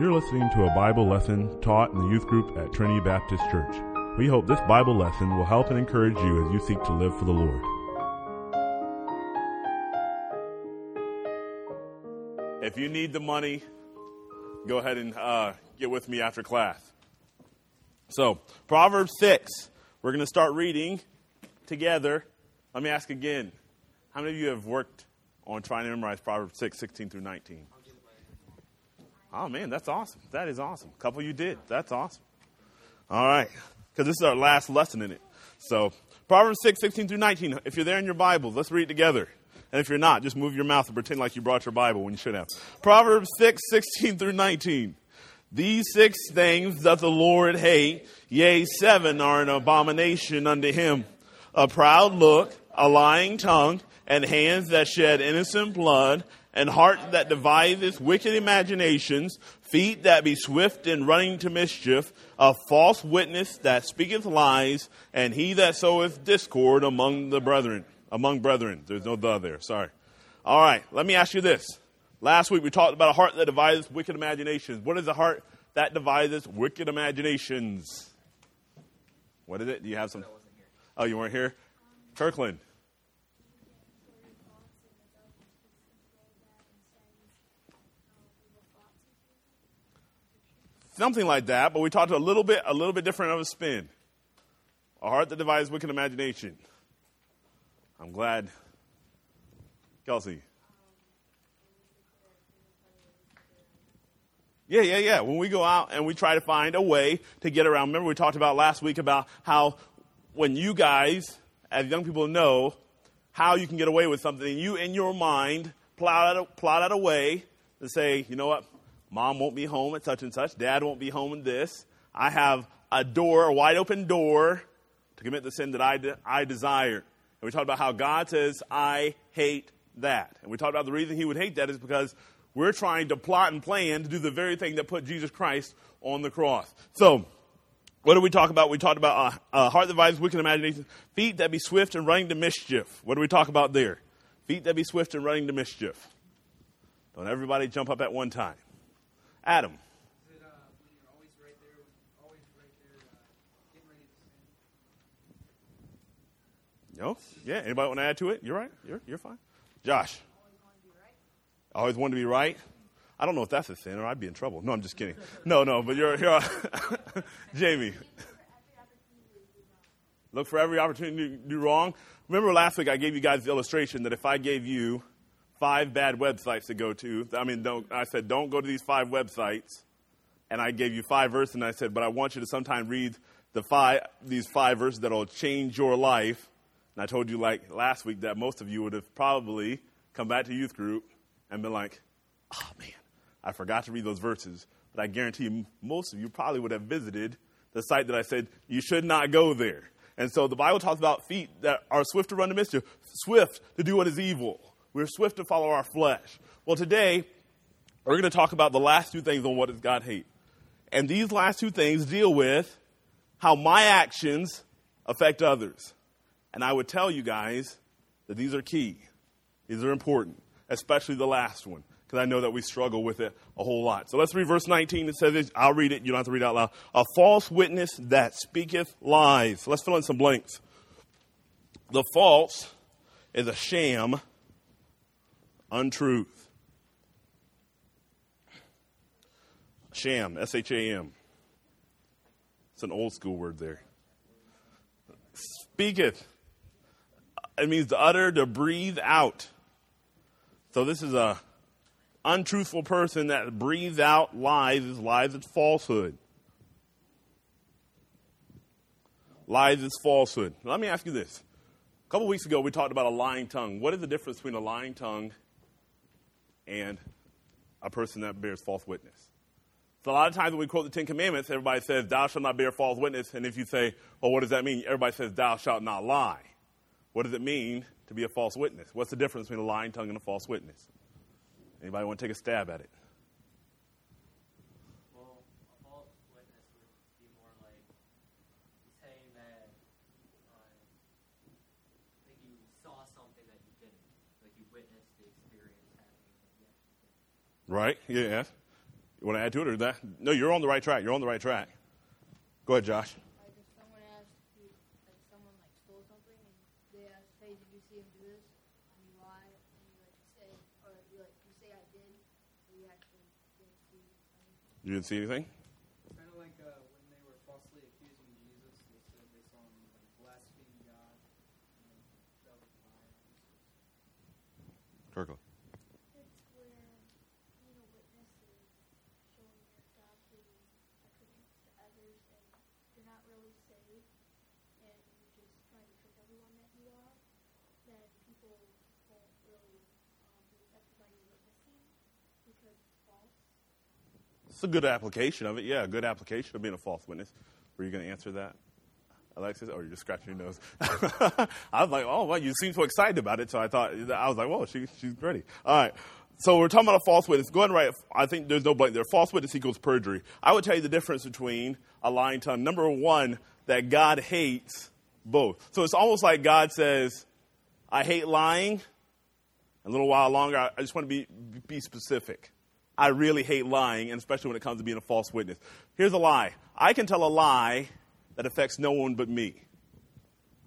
You're listening to a Bible lesson taught in the youth group at Trinity Baptist Church. We hope this Bible lesson will help and encourage you as you seek to live for the Lord. If you need the money, go ahead and uh, get with me after class. So, Proverbs 6, we're going to start reading together. Let me ask again how many of you have worked on trying to memorize Proverbs 6, 16 through 19? Oh, man, that's awesome. That is awesome. A couple you did. That's awesome. All right, because this is our last lesson in it. So, Proverbs 6, 16 through 19. If you're there in your Bible, let's read it together. And if you're not, just move your mouth and pretend like you brought your Bible when you should have. Proverbs 6, 16 through 19. These six things doth the Lord hate, yea, seven are an abomination unto him. A proud look, a lying tongue, and hands that shed innocent blood, and heart that deviseth wicked imaginations, feet that be swift in running to mischief, a false witness that speaketh lies, and he that soweth discord among the brethren. Among brethren. There's no the there, sorry. All right, let me ask you this. Last week we talked about a heart that deviseth wicked imaginations. What is a heart that deviseth wicked imaginations? What is it? Do you have some? Oh, you weren't here? Kirkland. Something like that, but we talked a little bit, a little bit different of a spin. A heart that divides wicked imagination. I'm glad. Kelsey. Yeah, yeah, yeah. When we go out and we try to find a way to get around. Remember, we talked about last week about how when you guys, as young people, know how you can get away with something, you in your mind plot out a, plot out a way to say, you know what, mom won't be home at such and such, dad won't be home in this. I have a door, a wide open door to commit the sin that I, de- I desire. And we talked about how God says, I hate that. And we talked about the reason he would hate that is because we're trying to plot and plan to do the very thing that put Jesus Christ on the cross. So, what did we talk about? We talked about a uh, uh, heart that devises wicked imagination, feet that be swift and running to mischief. What do we talk about there? Feet that be swift and running to mischief. Don't everybody jump up at one time. Adam. No? Yeah. Anybody want to add to it? You're right. You're, you're fine. Josh. Always want to be right. I don't know if that's a sin or I'd be in trouble. No, I'm just kidding. No, no, but you're, you're Jamie. Look for every opportunity to do wrong. Remember last week I gave you guys the illustration that if I gave you five bad websites to go to, I mean, I said, don't go to these five websites. And I gave you five verses and I said, but I want you to sometime read the five, these five verses that'll change your life. And I told you like last week that most of you would have probably come back to youth group and been like, oh man, I forgot to read those verses. But I guarantee you, most of you probably would have visited the site that I said you should not go there. And so the Bible talks about feet that are swift to run to mischief, swift to do what is evil. We're swift to follow our flesh. Well, today, we're going to talk about the last two things on what does God hate. And these last two things deal with how my actions affect others. And I would tell you guys that these are key. These are important, especially the last one because I know that we struggle with it a whole lot. So let's read verse 19. It says, this, I'll read it. You don't have to read it out loud. A false witness that speaketh lies. Let's fill in some blanks. The false is a sham, untruth. Sham, S H A M. It's an old school word there. Speaketh. It means to utter, to breathe out. So this is a untruthful person that breathes out lies is lies, it's falsehood. Lies is falsehood. Let me ask you this. A couple weeks ago, we talked about a lying tongue. What is the difference between a lying tongue and a person that bears false witness? So a lot of times when we quote the Ten Commandments, everybody says, Thou shalt not bear false witness. And if you say, Well, what does that mean? Everybody says, Thou shalt not lie. What does it mean to be a false witness? What's the difference between a lying tongue and a false witness? Anybody want to take a stab at it? Well, a false witness would be more like saying that uh, that you saw something that you didn't, like you witnessed the experience. Right. Yeah. You want to add to it or that? No, you're on the right track. You're on the right track. Go ahead, Josh. Like if someone asked you, like someone like stole something, and they ask, "Hey, did you see him do this?" and you lie, and you like say, or you like you say I did, but you actually didn't see anything. You didn't see anything? Kind of like uh, when they were falsely accusing Jesus, they said they saw him like blaspheme God. And then that was a lie. Kirkland. It's where being a witness is showing your godly attributes to others and you're not really saved and you're just trying to trick everyone that you are, then people won't really um, be affected by your witnessing because it's false. It's a good application of it. Yeah, a good application of being a false witness. Were you going to answer that, Alexis? Or you're just scratching your nose? I was like, oh, well, you seem so excited about it. So I thought, I was like, well, she, she's ready. All right. So we're talking about a false witness. Go ahead and write. I think there's no blank there. False witness equals perjury. I would tell you the difference between a lying tongue. Number one, that God hates both. So it's almost like God says, I hate lying. A little while longer, I just want to be, be specific. I really hate lying, and especially when it comes to being a false witness. Here's a lie I can tell a lie that affects no one but me.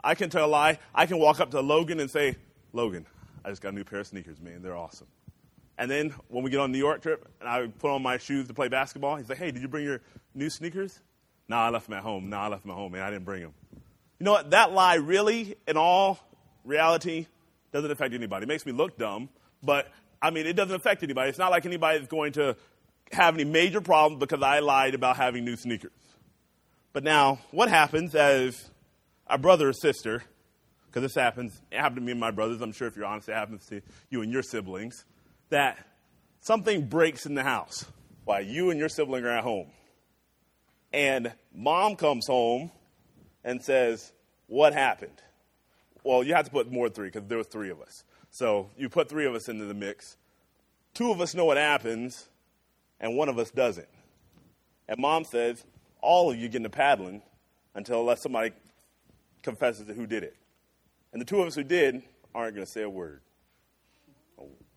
I can tell a lie. I can walk up to Logan and say, Logan, I just got a new pair of sneakers, man. They're awesome. And then when we get on the New York trip and I put on my shoes to play basketball, he's like, hey, did you bring your new sneakers? No, I left them at home. No, I left them at home, man. I didn't bring them. You know what? That lie really, in all reality, doesn't affect anybody. It makes me look dumb, but I mean, it doesn't affect anybody. It's not like anybody's going to have any major problems because I lied about having new sneakers. But now, what happens as a brother or sister, because this happens, it happened to me and my brothers, I'm sure if you're honest, it happens to you and your siblings, that something breaks in the house while you and your sibling are at home. And mom comes home and says, What happened? Well, you have to put more than three because there were three of us. So you put three of us into the mix. Two of us know what happens, and one of us doesn't. And mom says, All of you get into paddling until unless somebody confesses who did it. And the two of us who did aren't going to say a word.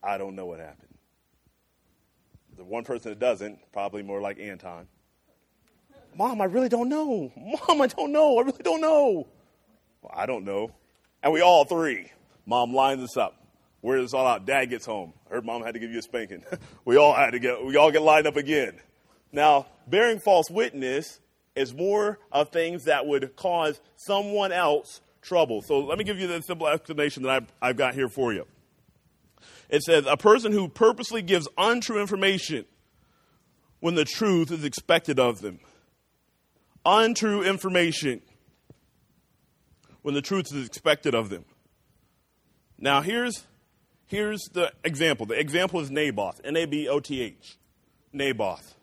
I don't know what happened. The one person that doesn't, probably more like Anton. Mom, I really don't know. Mom, I don't know. I really don't know. Well, I don't know. And we all three. Mom lines us up. We're this all out. Dad gets home. I heard mom had to give you a spanking. we all had to get we all get lined up again. Now, bearing false witness is more of things that would cause someone else trouble. So let me give you the simple explanation that I've, I've got here for you. It says a person who purposely gives untrue information when the truth is expected of them. Untrue information when the truth is expected of them. Now, here's, here's the example. The example is Naboth, N A B O T H. Naboth.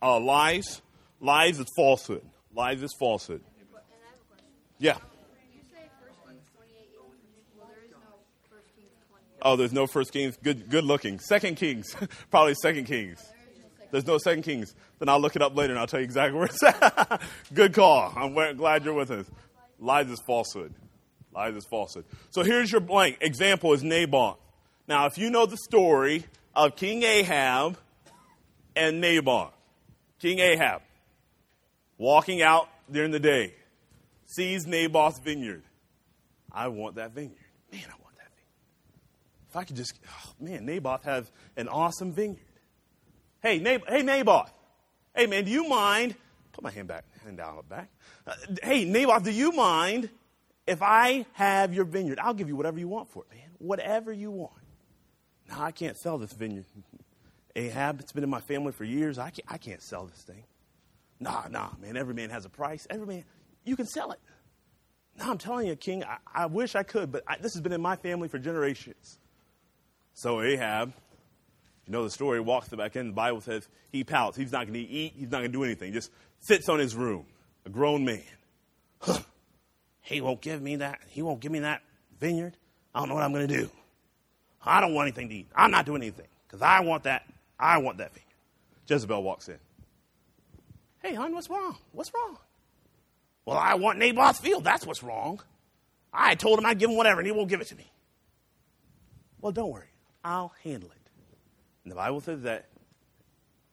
Uh, lies. Lies is falsehood. Lies is falsehood. And I have a question. Yeah. You say First Kings 28, well, there is no First Kings 28. Oh, there's no First Kings. Good, good looking. Second Kings, probably Second Kings. There's no Second Kings. Then I'll look it up later and I'll tell you exactly where it's at. good call. I'm glad you're with us. Lies is falsehood. Lies is falsehood. So here's your blank. Example is Naboth. Now, if you know the story of King Ahab and Naboth, King Ahab walking out during the day sees Naboth's vineyard. I want that vineyard. Man, I want that vineyard. If I could just, oh, man, Naboth has an awesome vineyard. Hey, Nab- hey, Naboth. Hey, man, do you mind? Put my hand back, hand down back. Uh, hey, Naboth, do you mind if I have your vineyard? I'll give you whatever you want for it, man. Whatever you want. No, I can't sell this vineyard. Ahab, it's been in my family for years. I can't, I can't sell this thing. Nah, nah, man. Every man has a price. Every man, you can sell it. Now, I'm telling you, King, I, I wish I could, but I, this has been in my family for generations. So Ahab, you know the story, walks the back in. The Bible says he pouts. He's not going to eat. He's not going to do anything. Just sits on his room, a grown man. He won't give me that. He won't give me that vineyard. I don't know what I'm going to do. I don't want anything to eat. I'm not doing anything because I want that. I want that vineyard. Jezebel walks in. Hey, hon, what's wrong? What's wrong? Well, I want Naboth's field. That's what's wrong. I told him I'd give him whatever, and he won't give it to me. Well, don't worry. I'll handle it. And the Bible says that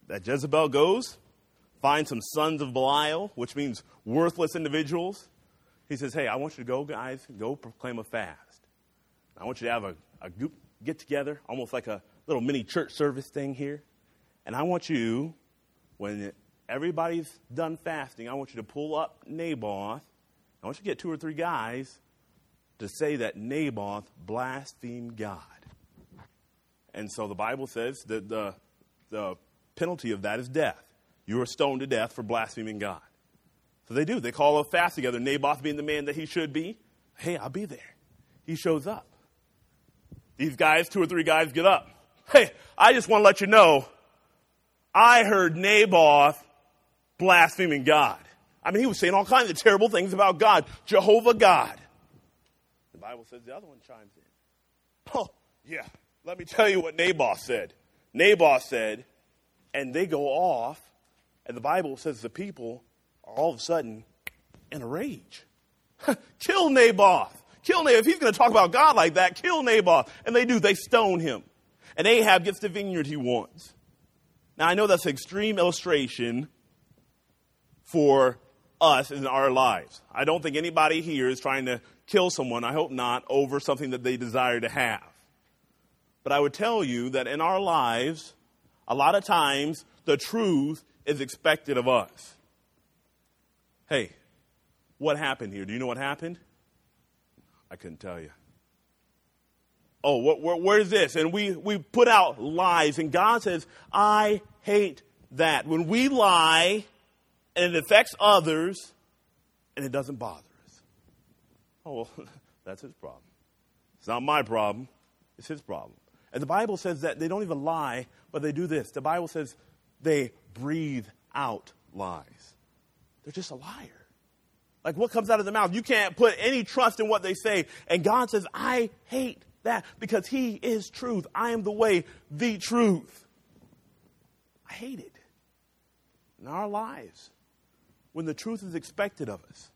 that Jezebel goes, finds some sons of Belial, which means worthless individuals. He says, Hey, I want you to go, guys, go proclaim a fast. I want you to have a, a group get together, almost like a little mini church service thing here. And I want you, when everybody's done fasting, I want you to pull up Naboth. I want you to get two or three guys to say that Naboth blasphemed God. And so the Bible says that the, the penalty of that is death. You are stoned to death for blaspheming God. So they do. They call a fast together. Naboth being the man that he should be. Hey, I'll be there. He shows up. These guys, two or three guys, get up. Hey, I just want to let you know, I heard Naboth blaspheming God. I mean, he was saying all kinds of terrible things about God, Jehovah God. The Bible says the other one chimes in. Oh, yeah. Let me tell you what Naboth said. Naboth said, and they go off, and the Bible says the people all of a sudden in a rage. kill Naboth. Kill Naboth. If he's going to talk about God like that, kill Naboth. And they do. They stone him. And Ahab gets the vineyard he wants. Now, I know that's an extreme illustration for us in our lives. I don't think anybody here is trying to kill someone, I hope not, over something that they desire to have. But I would tell you that in our lives, a lot of times the truth is expected of us. Hey, what happened here? Do you know what happened? I couldn't tell you. Oh, what, where, where's this? And we, we put out lies, and God says, I hate that. When we lie and it affects others and it doesn't bother us. Oh, well, that's his problem. It's not my problem, it's his problem. And the Bible says that they don't even lie, but they do this. The Bible says they breathe out lies. They're just a liar. Like what comes out of the mouth? You can't put any trust in what they say. And God says, I hate that because He is truth. I am the way, the truth. I hate it in our lives when the truth is expected of us.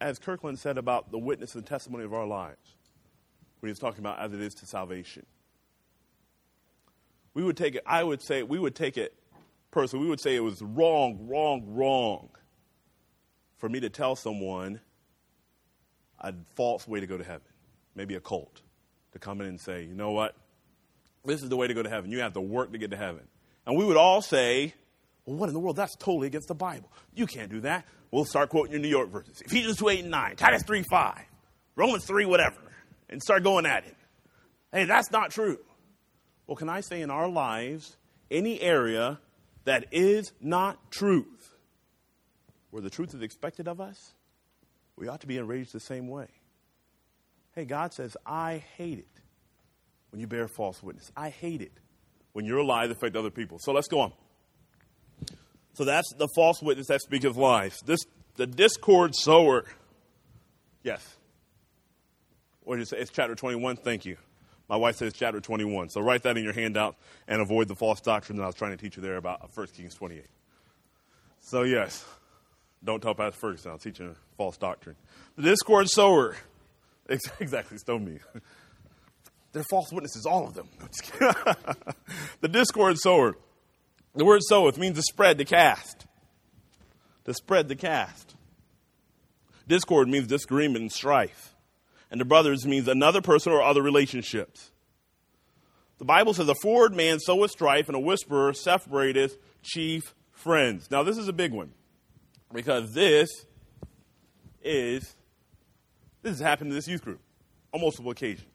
As Kirkland said about the witness and testimony of our lives, when he was talking about as it is to salvation. We would take it, I would say, we would take it personally, we would say it was wrong, wrong, wrong for me to tell someone a false way to go to heaven, maybe a cult, to come in and say, you know what? This is the way to go to heaven. You have to work to get to heaven. And we would all say, well, what in the world? That's totally against the Bible. You can't do that. We'll start quoting your New York verses. Ephesians 2, 8, and 9, Titus 3, 5, Romans 3, whatever, and start going at it. Hey, that's not true. Well, can I say in our lives, any area that is not truth, where the truth is expected of us, we ought to be enraged the same way. Hey, God says, I hate it when you bear false witness. I hate it when you're a lie that other people. So let's go on. So that's the false witness that speaketh lies. This the discord sower. Yes. What did you say? It's chapter 21. Thank you. My wife says chapter 21. So write that in your handout and avoid the false doctrine that I was trying to teach you there about 1 Kings 28. So, yes, don't tell Pastor Ferguson I'm teaching false doctrine. The discord sower. Exactly, stone me. They're false witnesses, all of them. the discord sower. The word soweth means to spread, to cast. To spread, to cast. Discord means disagreement and strife. And the brothers means another person or other relationships. The Bible says a forward man soweth strife and a whisperer separateth chief friends. Now this is a big one. Because this is this has happened to this youth group on multiple occasions.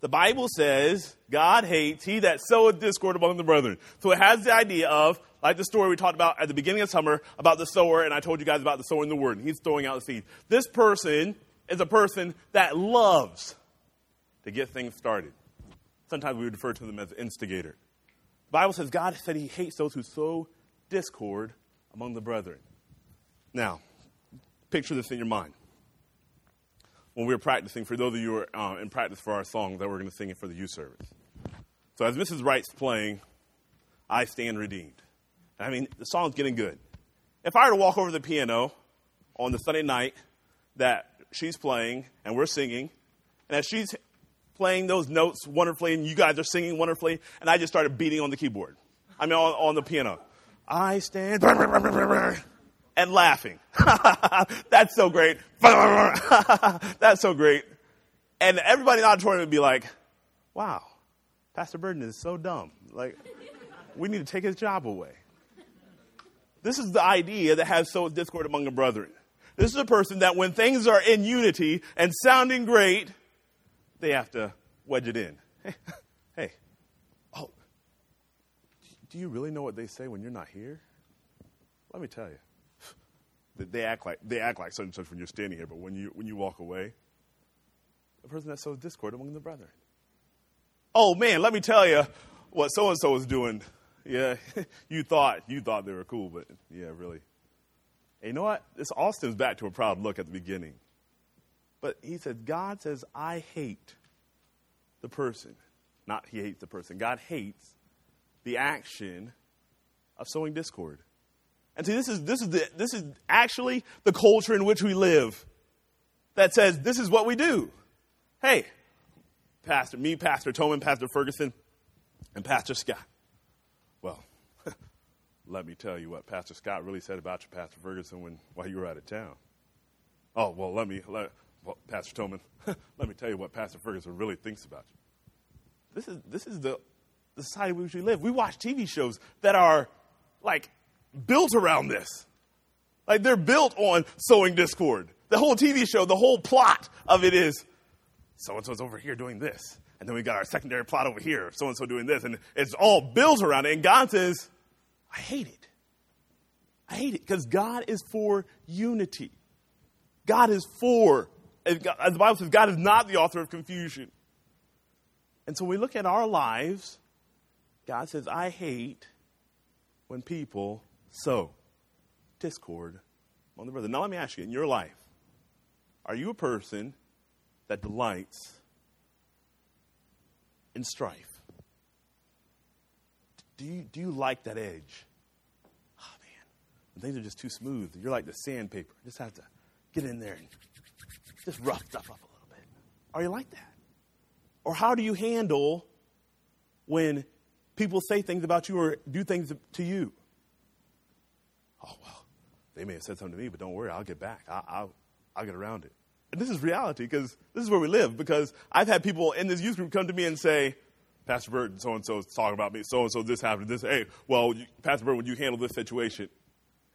The Bible says God hates he that soweth discord among the brethren. So it has the idea of, like the story we talked about at the beginning of summer about the sower, and I told you guys about the sower in the word, and he's throwing out the seed. This person is a person that loves to get things started. Sometimes we refer to them as instigator. The Bible says God said he hates those who sow discord among the brethren. Now, picture this in your mind when we were practicing, for those of you who are uh, in practice for our song that we're going to sing it for the youth service. So as Mrs. Wright's playing, I stand redeemed. I mean, the song's getting good. If I were to walk over to the piano on the Sunday night that she's playing and we're singing, and as she's playing those notes wonderfully, and you guys are singing wonderfully, and I just started beating on the keyboard. I mean, on, on the piano. I stand and laughing. That's so great. That's so great. And everybody in the auditorium would be like, wow, Pastor Burden is so dumb. Like, we need to take his job away. This is the idea that has so discord among the brethren. This is a person that when things are in unity and sounding great, they have to wedge it in. Hey, hey, oh, do you really know what they say when you're not here? Let me tell you. They act like they act like such and such when you're standing here, but when you when you walk away, the person that sows discord among the brethren. Oh man, let me tell you what so and so is doing. Yeah, you thought you thought they were cool, but yeah, really. You know what? This all stems back to a proud look at the beginning. But he said, God says, I hate the person. Not he hates the person. God hates the action of sowing discord. And see, this is, this is, the, this is actually the culture in which we live that says this is what we do. Hey, Pastor, me, Pastor Toman, Pastor Ferguson, and Pastor Scott. Well, let me tell you what Pastor Scott really said about you, Pastor Ferguson, when, while you were out of town. Oh, well, let me, let, well, Pastor Toman, let me tell you what Pastor Ferguson really thinks about you. This is, this is the, the society in which we live. We watch TV shows that are like built around this. Like they're built on sowing discord. The whole TV show, the whole plot of it is so and so's over here doing this. And then we got our secondary plot over here, so and so doing this. And it's all built around it. And God says, I hate it. I hate it because God is for unity. God is for, as the Bible says, God is not the author of confusion. And so we look at our lives, God says, I hate when people sow discord among the brothers. Now let me ask you, in your life, are you a person that delights in strife? Do you, do you like that edge? Oh man, things are just too smooth, you're like the sandpaper. Just have to get in there and just rough stuff up a little bit. Are you like that? Or how do you handle when people say things about you or do things to you? Oh, well, they may have said something to me, but don't worry, I'll get back. I, I'll, I'll get around it. And this is reality because this is where we live. Because I've had people in this youth group come to me and say, Pastor Burton, so and so is talking about me, so and so this happened, this, hey, well, you, Pastor Burton, would you handle this situation?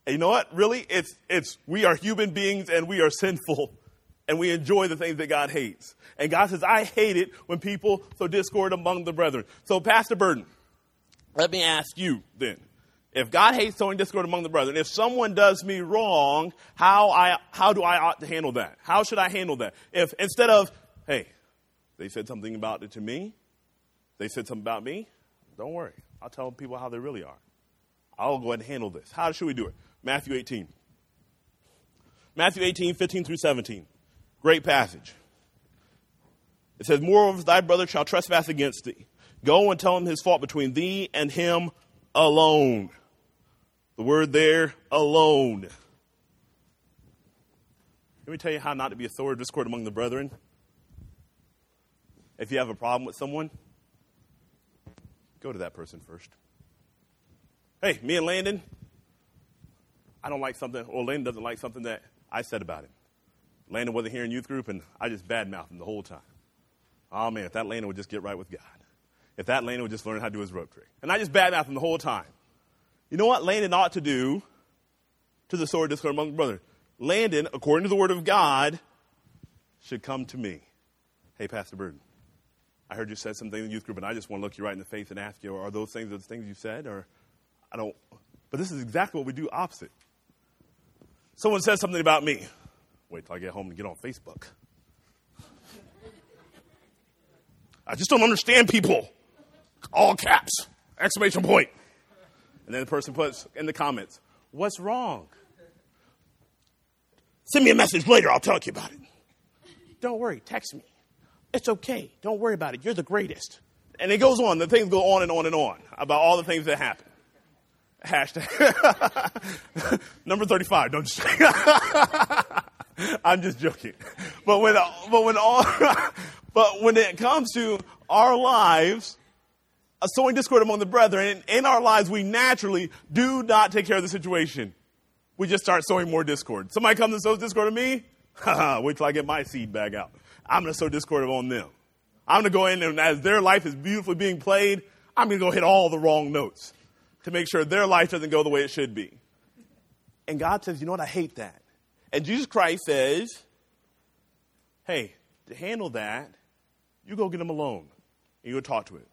And you know what? Really, it's, it's, we are human beings and we are sinful and we enjoy the things that God hates. And God says, I hate it when people sow discord among the brethren. So, Pastor Burton, let me ask you then. If God hates sowing discord among the brethren, if someone does me wrong, how, I, how do I ought to handle that? How should I handle that? If instead of, hey, they said something about it to me, they said something about me, don't worry. I'll tell people how they really are. I'll go ahead and handle this. How should we do it? Matthew 18. Matthew 18, 15 through 17. Great passage. It says, Moreover, thy brother shall trespass against thee, go and tell him his fault between thee and him alone. The word there, alone. Let me tell you how not to be a sword of discord among the brethren. If you have a problem with someone, go to that person first. Hey, me and Landon, I don't like something, or Landon doesn't like something that I said about him. Landon wasn't here in youth group, and I just badmouthed him the whole time. Oh man, if that Landon would just get right with God. If that Landon would just learn how to do his rope trick. And I just badmouthed him the whole time. You know what Landon ought to do to the sword discord among brothers? Landon, according to the word of God, should come to me. Hey, Pastor Burden, I heard you said something in the youth group, and I just want to look you right in the face and ask you, are those things the things you said? Or I don't. But this is exactly what we do opposite. Someone says something about me. Wait till I get home and get on Facebook. I just don't understand people. All caps, exclamation point. And then the person puts in the comments, What's wrong? Send me a message later, I'll tell you about it. Don't worry, text me. It's okay. Don't worry about it. You're the greatest. And it goes on. The things go on and on and on about all the things that happen. Hashtag. Number 35. Don't just. I'm just joking. But when, but when all, but when it comes to our lives, sowing discord among the brethren, in, in our lives, we naturally do not take care of the situation. We just start sowing more discord. Somebody comes and sows discord to me, wait till I get my seed bag out. I'm going to sow discord on them. I'm going to go in and as their life is beautifully being played, I'm going to go hit all the wrong notes to make sure their life doesn't go the way it should be. And God says, you know what? I hate that. And Jesus Christ says, hey, to handle that, you go get them alone and you go talk to it.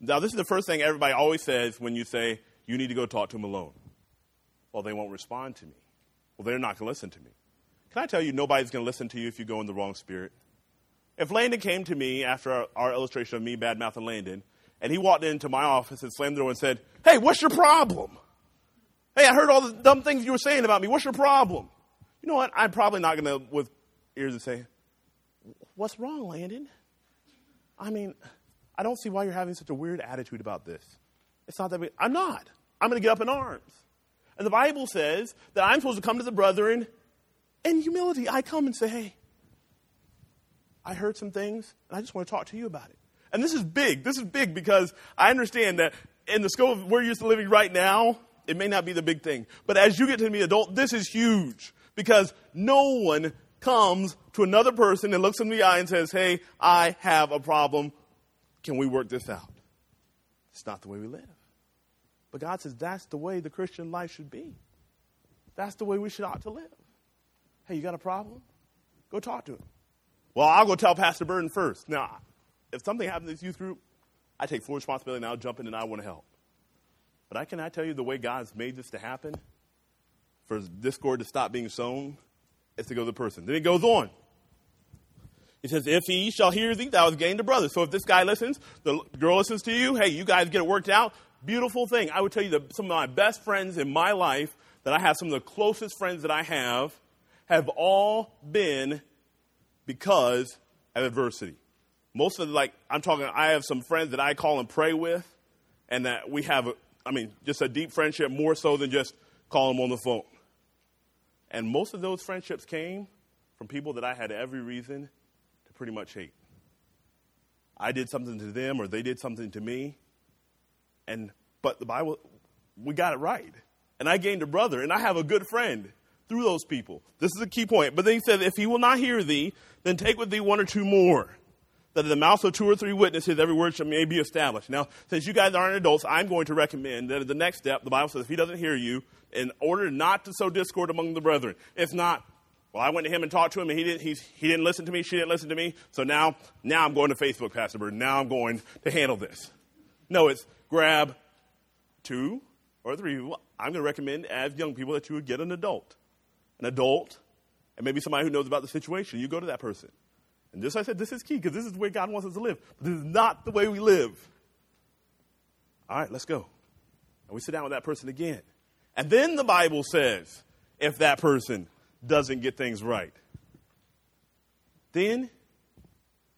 Now, this is the first thing everybody always says when you say, you need to go talk to them alone. Well, they won't respond to me. Well, they're not going to listen to me. Can I tell you, nobody's going to listen to you if you go in the wrong spirit? If Landon came to me after our, our illustration of me bad mouthing Landon, and he walked into my office and slammed the door and said, Hey, what's your problem? Hey, I heard all the dumb things you were saying about me. What's your problem? You know what? I'm probably not going to, with ears to say, What's wrong, Landon? I mean, I don't see why you're having such a weird attitude about this. It's not that. I'm not. I'm going to get up in arms. And the Bible says that I'm supposed to come to the brethren in humility. I come and say, Hey, I heard some things, and I just want to talk to you about it. And this is big. This is big because I understand that in the scope of where you're living right now, it may not be the big thing. But as you get to be an adult, this is huge because no one comes to another person and looks in the eye and says, Hey, I have a problem. Can we work this out? It's not the way we live. But God says that's the way the Christian life should be. That's the way we should ought to live. Hey, you got a problem? Go talk to him. Well, I'll go tell Pastor Burden first. Now, if something happens in this youth group, I take full responsibility and I'll jump in and I want to help. But I cannot tell you the way God's made this to happen, for discord to stop being sown, is to go to the person. Then it goes on. He says, If he shall hear thee, thou hast gained a brother. So if this guy listens, the girl listens to you, hey, you guys get it worked out. Beautiful thing. I would tell you that some of my best friends in my life, that I have some of the closest friends that I have, have all been because of adversity. Most of the, like, I'm talking, I have some friends that I call and pray with, and that we have, a, I mean, just a deep friendship more so than just call them on the phone. And most of those friendships came from people that I had every reason to pretty much hate. I did something to them or they did something to me. And but the Bible we got it right. And I gained a brother and I have a good friend through those people. This is a key point. But then he said, if he will not hear thee, then take with thee one or two more. That in the mouth of two or three witnesses, every word shall may be established. Now, since you guys aren't adults, I'm going to recommend that the next step, the Bible says, if he doesn't hear you, in order not to sow discord among the brethren, if not, well, I went to him and talked to him, and he didn't, he, didn't listen to me, she didn't listen to me, so now, now I'm going to Facebook, Pastor Bird. Now I'm going to handle this. No, it's grab two or three. people. I'm going to recommend as young people that you would get an adult an adult, and maybe somebody who knows about the situation. You go to that person. And just like I said, this is key because this is way God wants us to live. But this is not the way we live. All right, let's go. And we sit down with that person again. And then the Bible says if that person doesn't get things right, then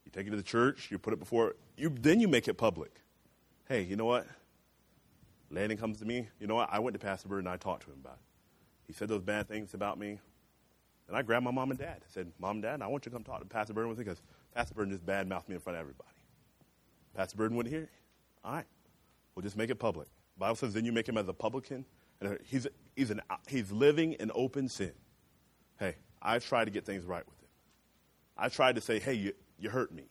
you take it to the church, you put it before, you, then you make it public. Hey, you know what? Landon comes to me. You know what? I went to Pastor Bird and I talked to him about it. He said those bad things about me. And I grabbed my mom and dad. I said, Mom and Dad, I want you to come talk to Pastor Burden with me because Pastor Burden just bad mouthed me in front of everybody. Pastor Burden wouldn't hear it. All right. We'll just make it public. The Bible says, then you make him as a publican. And he's, he's, an, he's living in open sin. Hey, I've tried to get things right with him. I've tried to say, hey, you, you hurt me.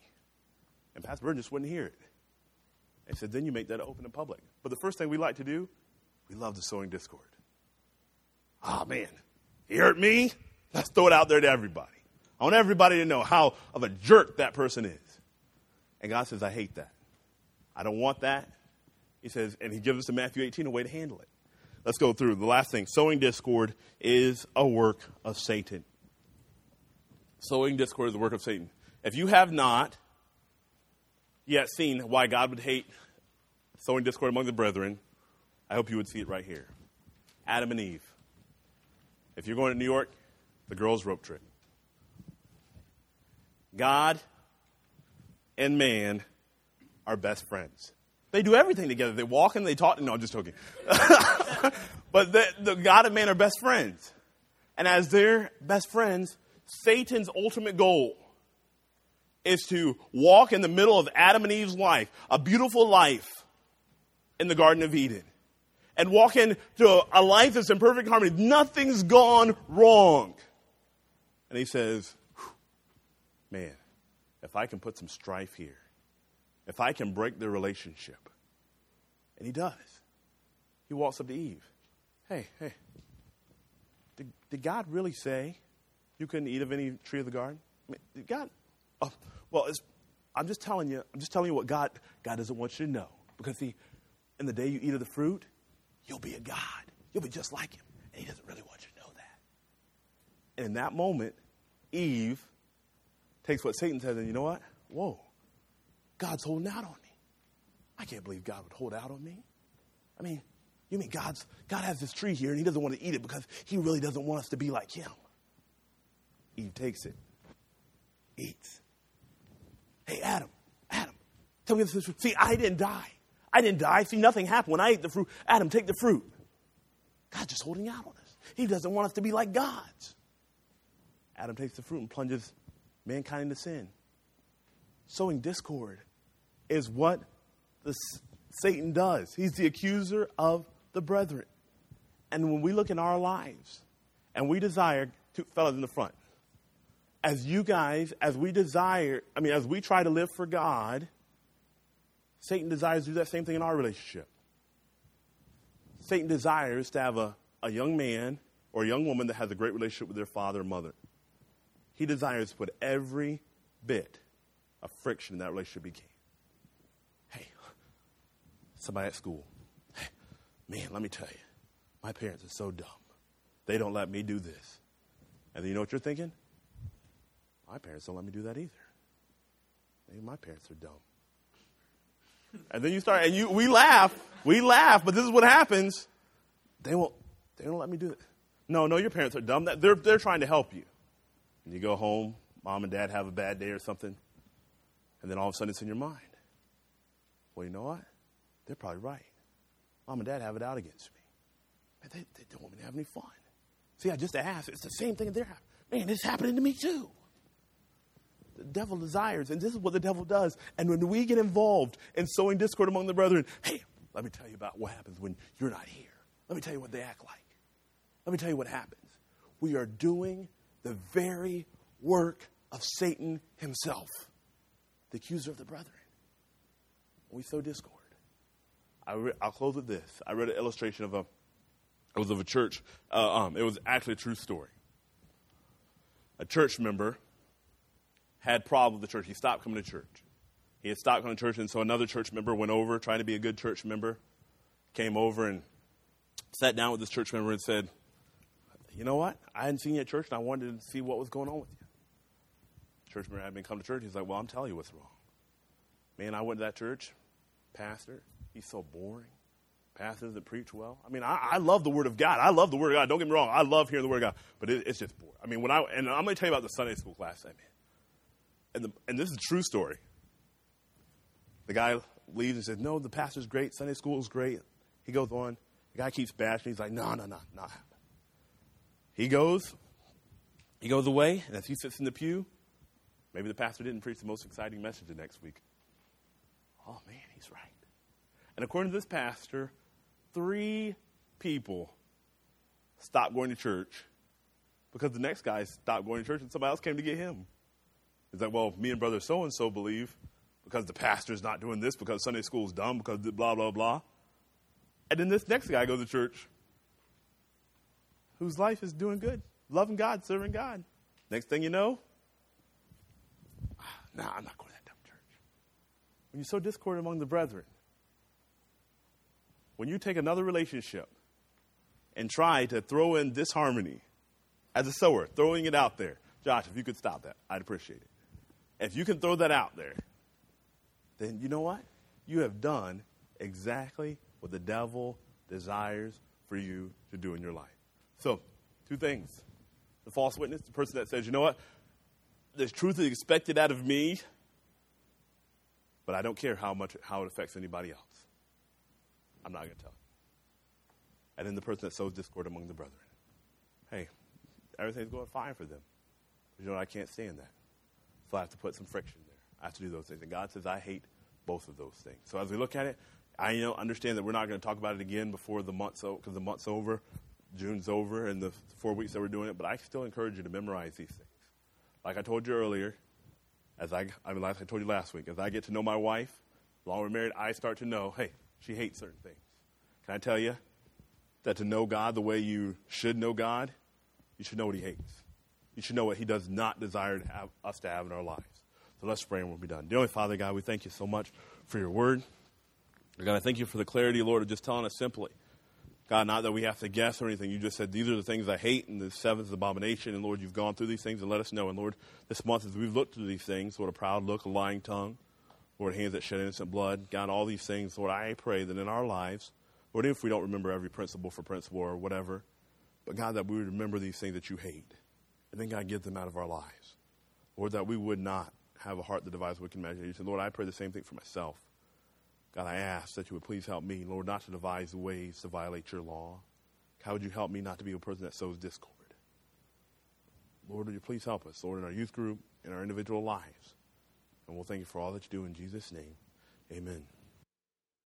And Pastor Burden just wouldn't hear it. And said, then you make that open and public. But the first thing we like to do, we love the sowing discord. Oh, man, he hurt me. Let's throw it out there to everybody. I want everybody to know how of a jerk that person is. And God says, I hate that. I don't want that. He says, and he gives us in Matthew 18 a way to handle it. Let's go through. The last thing sowing discord is a work of Satan. Sowing discord is the work of Satan. If you have not yet seen why God would hate sowing discord among the brethren, I hope you would see it right here. Adam and Eve. If you're going to New York, the girls' rope trip. God and man are best friends. They do everything together. They walk and they talk. No, I'm just joking. but the, the God and man are best friends. And as their best friends, Satan's ultimate goal is to walk in the middle of Adam and Eve's life, a beautiful life in the Garden of Eden, and walk into a, life that's in perfect harmony. Nothing's gone wrong. And he says, Man, if I can put some strife here, if I can break their relationship. And he does. He walks up to Eve. Hey, hey, did, did God really say you couldn't eat of any tree of the garden? I mean, did God? Oh, well, I'm just telling you. I'm just telling you what God God doesn't want you to know. Because see, in the day you eat of the fruit, you'll be a God. You'll be just like Him, and He doesn't really want you to know that. And in that moment, Eve takes what Satan says, and you know what? Whoa, God's holding out on me. I can't believe God would hold out on me. I mean, you mean God's God has this tree here and he doesn't want to eat it because he really doesn't want us to be like him. Eve takes it, eats. Hey, Adam, Adam, tell me this. is true. See, I didn't die. I didn't die. See, nothing happened when I ate the fruit. Adam, take the fruit. God's just holding out on us. He doesn't want us to be like gods. Adam takes the fruit and plunges mankind into sin. Sowing discord is what the, Satan does. He's the accuser of the brethren. And when we look in our lives and we desire, two fellas in the front, as you guys, as we desire, I mean, as we try to live for God, Satan desires to do that same thing in our relationship. Satan desires to have a, a young man or a young woman that has a great relationship with their father or mother. He desires to put every bit of friction in that relationship he can. Hey, somebody at school, hey, man, let me tell you, my parents are so dumb. They don't let me do this. And you know what you're thinking? My parents don't let me do that either. Maybe my parents are dumb. And then you start, and you, we laugh, we laugh, but this is what happens. They won't, they don't let me do it. No, no, your parents are dumb. They're, they're trying to help you. And you go home, mom and dad have a bad day or something, and then all of a sudden it's in your mind. Well, you know what? They're probably right. Mom and dad have it out against me. Man, they, they don't want me to have any fun. See, I just asked. It's the same thing that they're having. Man, it's happening to me too. The devil desires, and this is what the devil does. And when we get involved in sowing discord among the brethren, hey, let me tell you about what happens when you're not here. Let me tell you what they act like. Let me tell you what happens. We are doing the very work of Satan himself, the accuser of the brethren. We sow discord. I re- I'll close with this. I read an illustration of a, it was of a church. Uh, um, it was actually a true story. A church member had problems with the church. He stopped coming to church. He had stopped coming to church, and so another church member went over, trying to be a good church member, came over and sat down with this church member and said, You know what? I hadn't seen you at church, and I wanted to see what was going on with you. Church member hadn't been come to church. He's like, Well, I'm telling you what's wrong. Man, I went to that church. Pastor, he's so boring. Pastor doesn't preach well. I mean, I, I, love the Word of God. I love the Word of God. Don't get me wrong. I love hearing the Word of God. But it, it's just boring. I mean, when I, and I'm going to tell you about the Sunday school class I man. And, the, and this is a true story. The guy leaves and says, No, the pastor's great. Sunday school is great. He goes on. The guy keeps bashing. He's like, No, no, no, happening. He goes, he goes away, and as he sits in the pew, maybe the pastor didn't preach the most exciting message the next week. Oh, man, he's right. And according to this pastor, three people stopped going to church because the next guy stopped going to church and somebody else came to get him. He's like, well, me and brother so and so believe because the pastor's not doing this, because Sunday school's dumb, because blah, blah, blah. And then this next guy goes to church whose life is doing good, loving God, serving God. Next thing you know, nah, I'm not going to that dumb church. When you sow discord among the brethren, when you take another relationship and try to throw in disharmony as a sower, throwing it out there, Josh, if you could stop that, I'd appreciate it. If you can throw that out there, then you know what? You have done exactly what the devil desires for you to do in your life. So, two things. The false witness, the person that says, you know what? The truth is expected out of me, but I don't care how much how it affects anybody else. I'm not going to tell. And then the person that sows discord among the brethren. Hey, everything's going fine for them. You know what? I can't stand that. So I have to put some friction there. I have to do those things. And God says, I hate both of those things. So as we look at it, I you know understand that we're not going to talk about it again before the month's over because the month's over, June's over, and the four weeks that we're doing it. But I still encourage you to memorize these things. Like I told you earlier, as I I mean, like I told you last week, as I get to know my wife, long we're married, I start to know, hey, she hates certain things. Can I tell you that to know God the way you should know God, you should know what He hates. You should know what He does not desire to have us to have in our lives. So let's pray and we'll be done. Dear Father, God, we thank you so much for your word. God, I thank you for the clarity, Lord, of just telling us simply. God, not that we have to guess or anything. You just said, these are the things I hate, and the seventh is abomination. And Lord, you've gone through these things and let us know. And Lord, this month, as we've looked through these things, Lord, a proud look, a lying tongue, Lord, hands that shed innocent blood, God, all these things, Lord, I pray that in our lives, Lord, even if we don't remember every principle for principle or whatever, but God, that we would remember these things that you hate. And then, God, get them out of our lives. Lord, that we would not have a heart that devises wicked imagination. Lord, I pray the same thing for myself. God, I ask that you would please help me, Lord, not to devise ways to violate your law. How would you help me not to be a person that sows discord? Lord, would you please help us, Lord, in our youth group, in our individual lives? And we'll thank you for all that you do in Jesus' name. Amen.